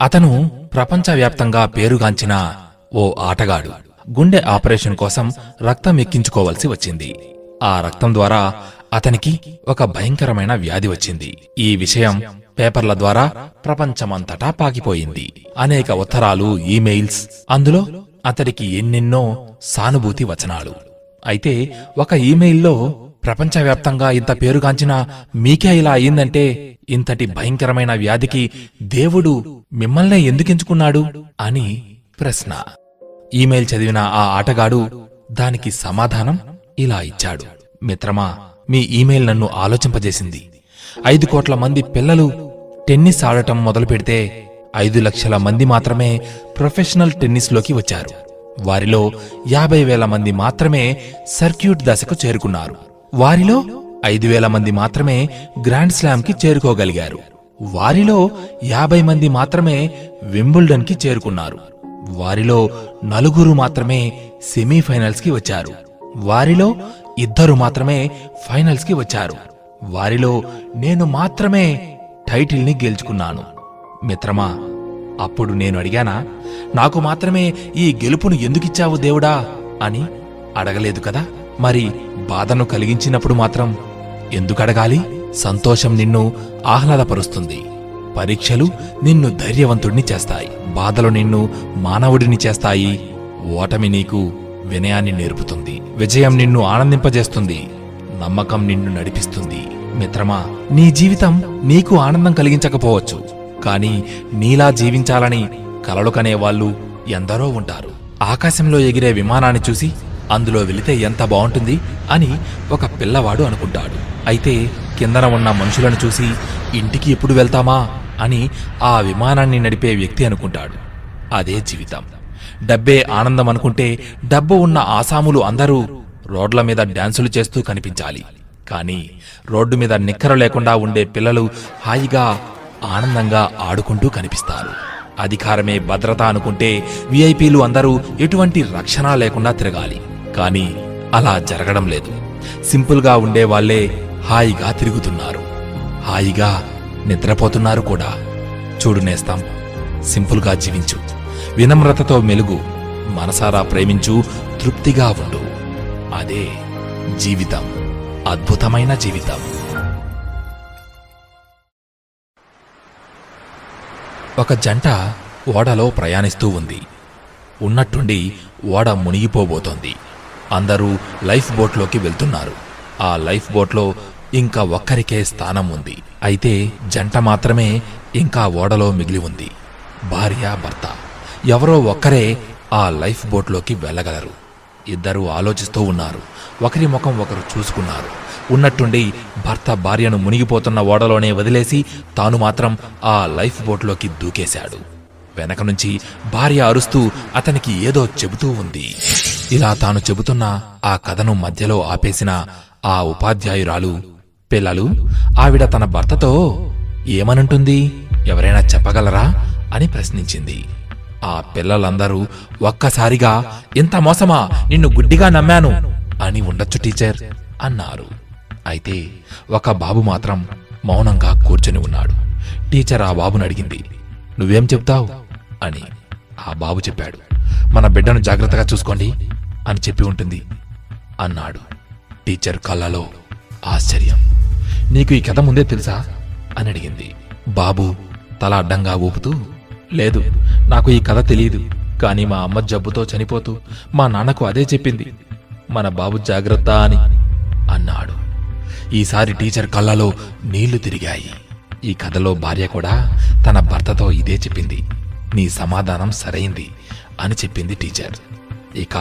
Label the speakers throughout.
Speaker 1: అతను ప్రపంచవ్యాప్తంగా పేరుగాంచిన ఓ ఆటగాడు. గుండె ఆపరేషన్ కోసం రక్తం ఎక్కించుకోవలసి వచ్చింది. ఆ రక్తం ద్వారా అతనికి ఒక భయంకరమైన వ్యాధి వచ్చింది. ఈ విషయం పేపర్ల ద్వారా ప్రపంచమంతటా పాకిపోయింది. అనేక ఉత్తరాలు ఈమెయిల్స్ అందులో అతడికి ఎన్నెన్నో సానుభూతి వచనాలు. అయితే ఒక ఈమెయిల్లో ప్రపంచవ్యాప్తంగా ఇంత పేరుగాంచిన మీకే ఇలా అయిందంటే ఇంతటి భయంకరమైన వ్యాధికి దేవుడు మిమ్మల్నే ఎందుకెంచుకున్నాడు అని ప్రశ్న. ఈమెయిల్ చదివిన ఆ ఆటగాడు దానికి సమాధానం ఇలా ఇచ్చాడు. మిత్రమా మీ ఈమెయిల్ నన్ను ఆలోచింపజేసింది. ఐదు కోట్ల మంది పిల్లలు టెన్నిస్ ఆడటం మొదలు పెడితే ఐదు లక్షల మంది మాత్రమే ప్రొఫెషనల్ టెన్నిస్లోకి వచ్చారు. వారిలో యాభై వేల మంది మాత్రమే సర్క్యూట్ దశకు చేరుకున్నారు. వారిలో ఐదు వేల మంది మాత్రమే గ్రాండ్ స్లామ్కి చేరుకోగలిగారు. వారిలో యాభై మంది మాత్రమే వింబుల్డన్కి చేరుకున్నారు. వారిలో నలుగురు మాత్రమే సెమీఫైనల్స్కి వచ్చారు. వారిలో ఇద్దరు మాత్రమే ఫైనల్స్కి వచ్చారు. వారిలో నేను మాత్రమే టైటిల్ని గెలుచుకున్నాను. మిత్రమా అప్పుడు నేను అడిగానా నాకు మాత్రమే ఈ గెలుపును ఎందుకిచ్చావు దేవుడా అని అడగలేదు కదా? మరి బాధను కలిగించినప్పుడు మాత్రం ఎందుకడగాలి? సంతోషం నిన్ను ఆహ్లాదపరుస్తుంది. పరీక్షలు నిన్ను ధైర్యవంతుడిని చేస్తాయి. బాధలు నిన్ను మానవుడిని చేస్తాయి. ఓటమి నీకు వినయాన్ని నేర్పుతుంది. విజయం నిన్ను ఆనందింపజేస్తుంది. నమ్మకం నిన్ను నడిపిస్తుంది. మిత్రమా నీ జీవితం నీకు ఆనందం కలిగించకపోవచ్చు. కానీ నీలా జీవించాలని కలలు కనేవాళ్ళు ఎందరో ఉంటారు. ఆకాశంలో ఎగిరే విమానాన్ని చూసి అందులో వెళితే ఎంత బాగుంటుంది అని ఒక పిల్లవాడు అనుకుంటాడు. అయితే కిందన ఉన్న మనుషులను చూసి ఇంటికి ఎప్పుడు వెళ్తామా? అని ఆ విమానాన్ని నడిపే వ్యక్తి అనుకుంటాడు. అదే జీవితం. డబ్బే ఆనందం అనుకుంటే డబ్బు ఉన్న ఆసాములు అందరూ రోడ్ల మీద డ్యాన్సులు చేస్తూ కనిపించాలి. కానీ రోడ్డు మీద నిక్కర లేకుండా ఉండే పిల్లలు హాయిగా ఆనందంగా ఆడుకుంటూ కనిపిస్తారు. అధికారమే భద్రత అనుకుంటే విఐపీలు అందరూ ఎటువంటి రక్షణ లేకుండా తిరగాలి. కానీ అలా జరగడం లేదు. సింపుల్గా ఉండే వాళ్ళే హాయిగా తిరుగుతున్నారు. హాయిగా నిద్రపోతున్నారు కూడా. చూడు నేస్తాం సింపుల్గా జీవించు. వినమ్రతతో మెలుగు మనసారా ప్రేమించు తృప్తిగా ఉండు. అదే జీవితం అద్భుతమైన జీవితం. ఒక జంట ఓడలో ప్రయాణిస్తూ ఉంది. ఉన్నట్టుండి ఓడ మునిగిపోబోతోంది. అందరూ లైఫ్ బోట్లోకి వెళ్తున్నారు. ఆ లైఫ్ బోట్లో ఇంకా ఒక్కరికే స్థానం ఉంది. అయితే జంట మాత్రమే ఇంకా ఓడలో మిగిలి ఉంది. భార్య భర్త. ఎవరో ఒక్కరే ఆ లైఫ్ బోట్లోకి వెళ్ళగలరు. ఇద్దరూ ఆలోచిస్తూ ఉన్నారు. ఒకరి ముఖం ఒకరు చూసుకున్నారు. ఉన్నట్టుండి భర్త భార్యను మునిగిపోతున్న ఓడలోనే వదిలేసి తాను మాత్రం ఆ లైఫ్ బోట్లోకి దూకేశాడు. వెనక నుంచి భార్య అరుస్తూ అతనికి ఏదో చెబుతూ ఉంది. ఇలా తాను చెబుతున్న ఆ కథను మధ్యలో ఆపేసిన ఆ ఉపాధ్యాయురాలు పిల్లలు ఆవిడ తన భర్తతో ఏమనంటుంది? ఎవరైనా చెప్పగలరా? అని ప్రశ్నించింది. ఆ పిల్లలందరూ ఒక్కసారిగా ఇంత మోసమా? నిన్ను గుడ్డిగా నమ్మాను అని ఉండొచ్చు టీచర్ అన్నారు. అయితే ఒక బాబు మాత్రం మౌనంగా కూర్చొని ఉన్నాడు. టీచర్ ఆ బాబును అడిగింది నువ్వేం చెప్తావు అని ఆ బాబు చెప్పాడు మన బిడ్డను జాగ్రత్తగా చూసుకోండి. అని చెప్పి ఉంటుంది. అన్నాడు. టీచర్ కళ్ళలో ఆశ్చర్యం. నీకు ఈ కథ ముందే తెలుసా? అని అడిగింది. బాబు తల అడ్డంగా ఊపుతూ లేదు నాకు ఈ కథ తెలియదు కానీ మా అమ్మ జబ్బుతో చనిపోతూ మా నాన్నకు అదే చెప్పింది. మన బాబు జాగ్రత్త అని అన్నాడు. ఈసారి టీచర్ కళ్ళలో నీళ్ళు తిరిగాయి. ఈ కథలో భార్య కూడా తన భర్తతో ఇదే చెప్పింది. నీ సమాధానం సరైంది అని చెప్పింది టీచర్. ఇక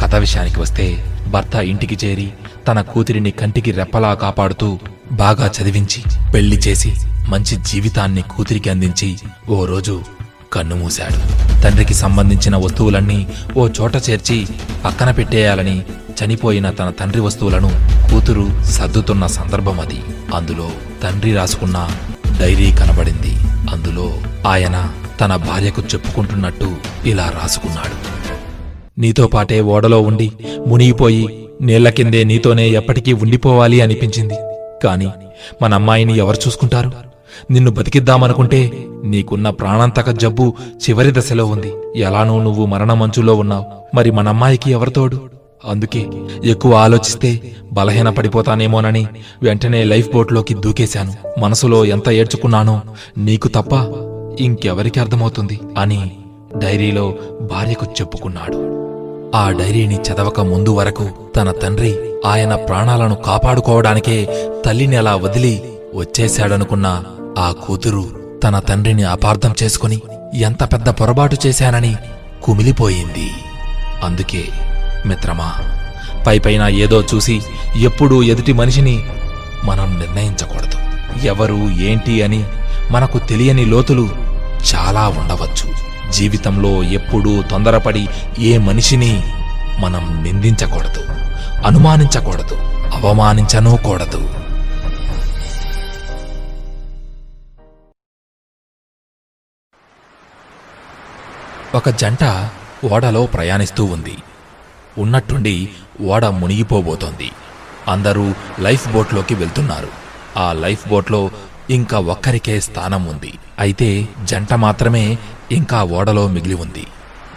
Speaker 1: కథ విషయానికి వస్తే భర్త ఇంటికి చేరి తన కూతురిని కంటికి రెప్పలా కాపాడుతూ బాగా చదివించి పెళ్ళి చేసి మంచి జీవితాన్ని కూతురికి అందించి ఓ రోజు కన్ను మూశాడు. తండ్రికి సంబంధించిన వస్తువులన్నీ ఓ చోట చేర్చి పక్కన పెట్టేయాలని చనిపోయిన తన తండ్రి వస్తువులను కూతురు సర్దుతున్న సందర్భం అది. అందులో తండ్రి రాసుకున్న డైరీ కనబడింది. అందులో ఆయన తన భార్యకు చెప్పుకుంటున్నట్టు ఇలా రాసుకున్నాడు. నీతో పాటే ఓడలో ఉండి మునిగిపోయి నీళ్ళ కిందే నీతోనే ఎప్పటికీ ఉండిపోవాలి అనిపించింది. కాని మన అమ్మాయిని ఎవరు చూసుకుంటారు? నిన్ను బతికిద్దామనుకుంటే నీకున్న ప్రాణాంతక జబ్బు చివరి దశలో ఉంది. ఎలానూ నువ్వు మరణమంచులో ఉన్నావు. మరి మనమ్మాయికి ఎవరితోడు అందుకే ఎక్కువ ఆలోచిస్తే బలహీన పడిపోతానేమోనని వెంటనే లైఫ్ బోట్లోకి దూకేశాను. మనసులో ఎంత ఏడ్చుకున్నానో నీకు తప్ప ఇంకెవరికి అర్థమవుతుంది అని డైరీలో భార్యకు చెప్పుకున్నాడు. ఆ డైరీని చదవక ముందు వరకు తన తండ్రి ఆయన ప్రాణాలను కాపాడుకోవడానికే తల్లిని అలా వదిలి వచ్చేశాడనుకున్న ఆ కూతురు తన తండ్రిని అపార్థం చేసుకుని ఎంత పెద్ద పొరపాటు చేశానని కుమిలిపోయింది. అందుకే మిత్రమా పైపైన ఏదో చూసి ఎప్పుడూ ఎదుటి మనిషిని మనం నిర్ణయించకూడదు. ఎవరు ఏంటి అని మనకు తెలియని లోతులు చాలా ఉండవచ్చు. జీవితంలో ఎప్పుడూ తొందరపడి ఏ మనిషిని మనం నిందించకూడదు అనుమానించకూడదు అవమానించనూకూడదు. ఒక జంట ఓడలో ప్రయాణిస్తూ ఉంది. ఉన్నట్టుండి ఓడ మునిగిపోబోతోంది. అందరూ లైఫ్ బోట్లోకి వెళ్తున్నారు. ఆ లైఫ్ బోట్లో ఇంకా ఒక్కరికే స్థానం ఉంది. అయితే జంట మాత్రమే ఇంకా ఓడలో మిగిలి ఉంది.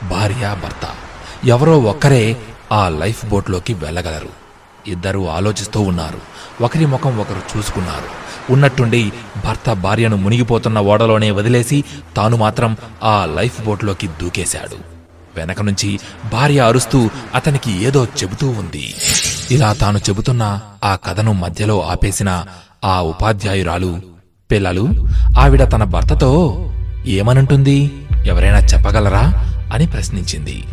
Speaker 1: భార్య భర్త. ఎవరో ఒక్కరే ఆ లైఫ్ బోట్లోకి వెళ్ళగలరు. ఇద్దరూ ఆలోచిస్తూ ఉన్నారు. ఒకరి ముఖం ఒకరు చూసుకున్నారు. ఉన్నట్టుండి భర్త భార్యను మునిగిపోతున్న ఓడలోనే వదిలేసి తాను మాత్రం ఆ లైఫ్ బోట్లోకి దూకేశాడు. వెనక నుంచి భార్య అరుస్తూ అతనికి ఏదో చెబుతూ ఉంది. ఇలా తాను చెబుతున్న ఆ కథను మధ్యలో ఆపేసిన ఆ ఉపాధ్యాయురాలు పిల్లలు ఆవిడ తన భర్తతో ఏమనంటుంది? ఎవరైనా చెప్పగలరా? అని ప్రశ్నించింది.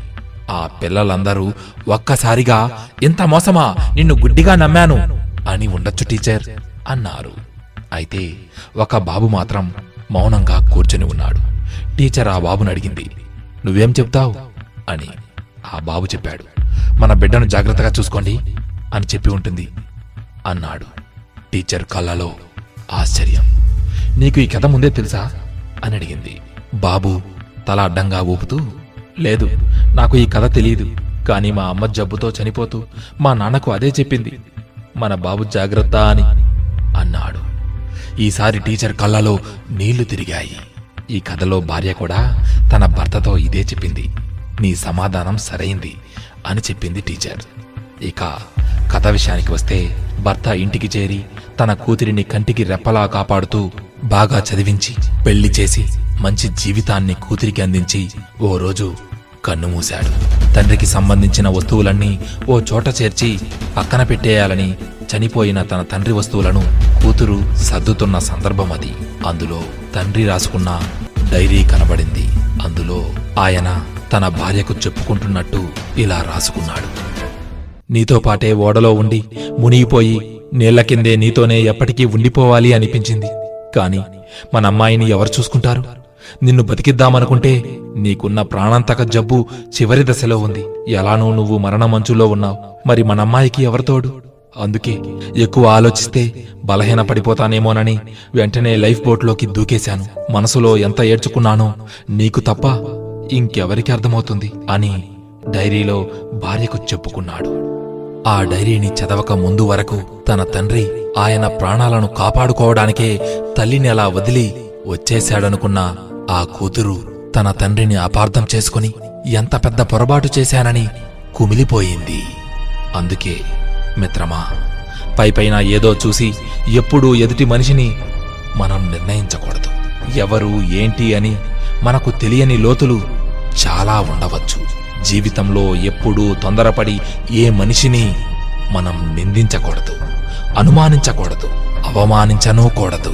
Speaker 1: ఆ పిల్లలందరూ ఒక్కసారిగా ఇంత మోసమా? నిన్ను గుడ్డిగా నమ్మాను అని ఉండొచ్చు టీచర్ అన్నారు. అయితే ఒక బాబు మాత్రం మౌనంగా కూర్చొని ఉన్నాడు. టీచర్ ఆ బాబుని అడిగింది నువ్వేం చెప్తావు? అని ఆ బాబు చెప్పాడు. మన బిడ్డను జాగ్రత్తగా చూసుకోండి అని చెప్పి ఉంటుంది అన్నాడు. టీచర్ కళ్ళలో ఆశ్చర్యం. నీకు ఈ కథ ముందే తెలుసా? అని అడిగింది. బాబు తల అడ్డంగా ఊపుతూ లేదు నాకు ఈ కథ తెలియదు కానీ మా అమ్మ జబ్బుతో చనిపోతూ మా నాన్నకు అదే చెప్పింది. మన బాబు జాగ్రత్త అని అన్నాడు. ఈసారి టీచర్ కళ్ళలో నీళ్ళు తిరిగాయి. ఈ కథలో భార్య కూడా తన భర్తతో ఇదే చెప్పింది. నీ సమాధానం సరైంది అని చెప్పింది టీచర్. ఇక కథ విషయానికి వస్తే భర్త ఇంటికి చేరి తన కూతురిని కంటికి రెప్పలా కాపాడుతూ బాగా చదివించి పెళ్ళి చేసి మంచి జీవితాన్ని కూతురికి అందించి ఓ రోజు కన్నుమూశాడు తండ్రికి సంబంధించిన వస్తువులన్నీ ఓ చోట చేర్చి పక్కన పెట్టేయాలని చనిపోయిన తన తండ్రి వస్తువులను కూతురు సర్దుతున్న సందర్భం అది. అందులో తండ్రి రాసుకున్న డైరీ కనబడింది. అందులో ఆయన తన భార్యకు చెప్పుకుంటున్నట్టు ఇలా రాసుకున్నాడు. నీతో పాటే ఓడలో ఉండి మునిగిపోయి నీళ్ళ కిందే నీతోనే ఎప్పటికీ ఉండిపోవాలి అనిపించింది. కాని మన అమ్మాయిని ఎవరు చూసుకుంటారు? నిన్ను బతికిద్దామనుకుంటే నీకున్న ప్రాణాంతక జబ్బు చివరి దశలో ఉంది. ఎలానూ నువ్వు మరణమంచులో ఉన్నావు. మరి మన అమ్మాయికి ఎవరితోడు అందుకే ఎక్కువ ఆలోచిస్తే బలహీన పడిపోతానేమోనని వెంటనే లైఫ్ బోట్లోకి దూకేశాను. మనసులో ఎంత ఏడ్చుకున్నానో నీకు తప్ప ఇంకెవరికి అర్థమవుతుంది అని డైరీలో భార్యకు చెప్పుకున్నాడు. ఆ డైరీని చదవక ముందు వరకు తన తండ్రి ఆయన ప్రాణాలను కాపాడుకోవడానికే తల్లిని అలా వదిలి వచ్చేశాడనుకున్న ఆ కూతురు తన తండ్రిని అపార్థం చేసుకుని ఎంత పెద్ద పొరపాటు చేశానని కుమిలిపోయింది. అందుకే మిత్రమా పైపైన ఏదో చూసి ఎప్పుడూ ఎదుటి మనిషిని మనం నిర్ణయించకూడదు. ఎవరు ఏంటి అని మనకు తెలియని లోతులు చాలా ఉండవచ్చు. జీవితంలో ఎప్పుడూ తొందరపడి ఏ మనిషిని మనం నిందించకూడదు అనుమానించకూడదు అవమానించనూ కూడదు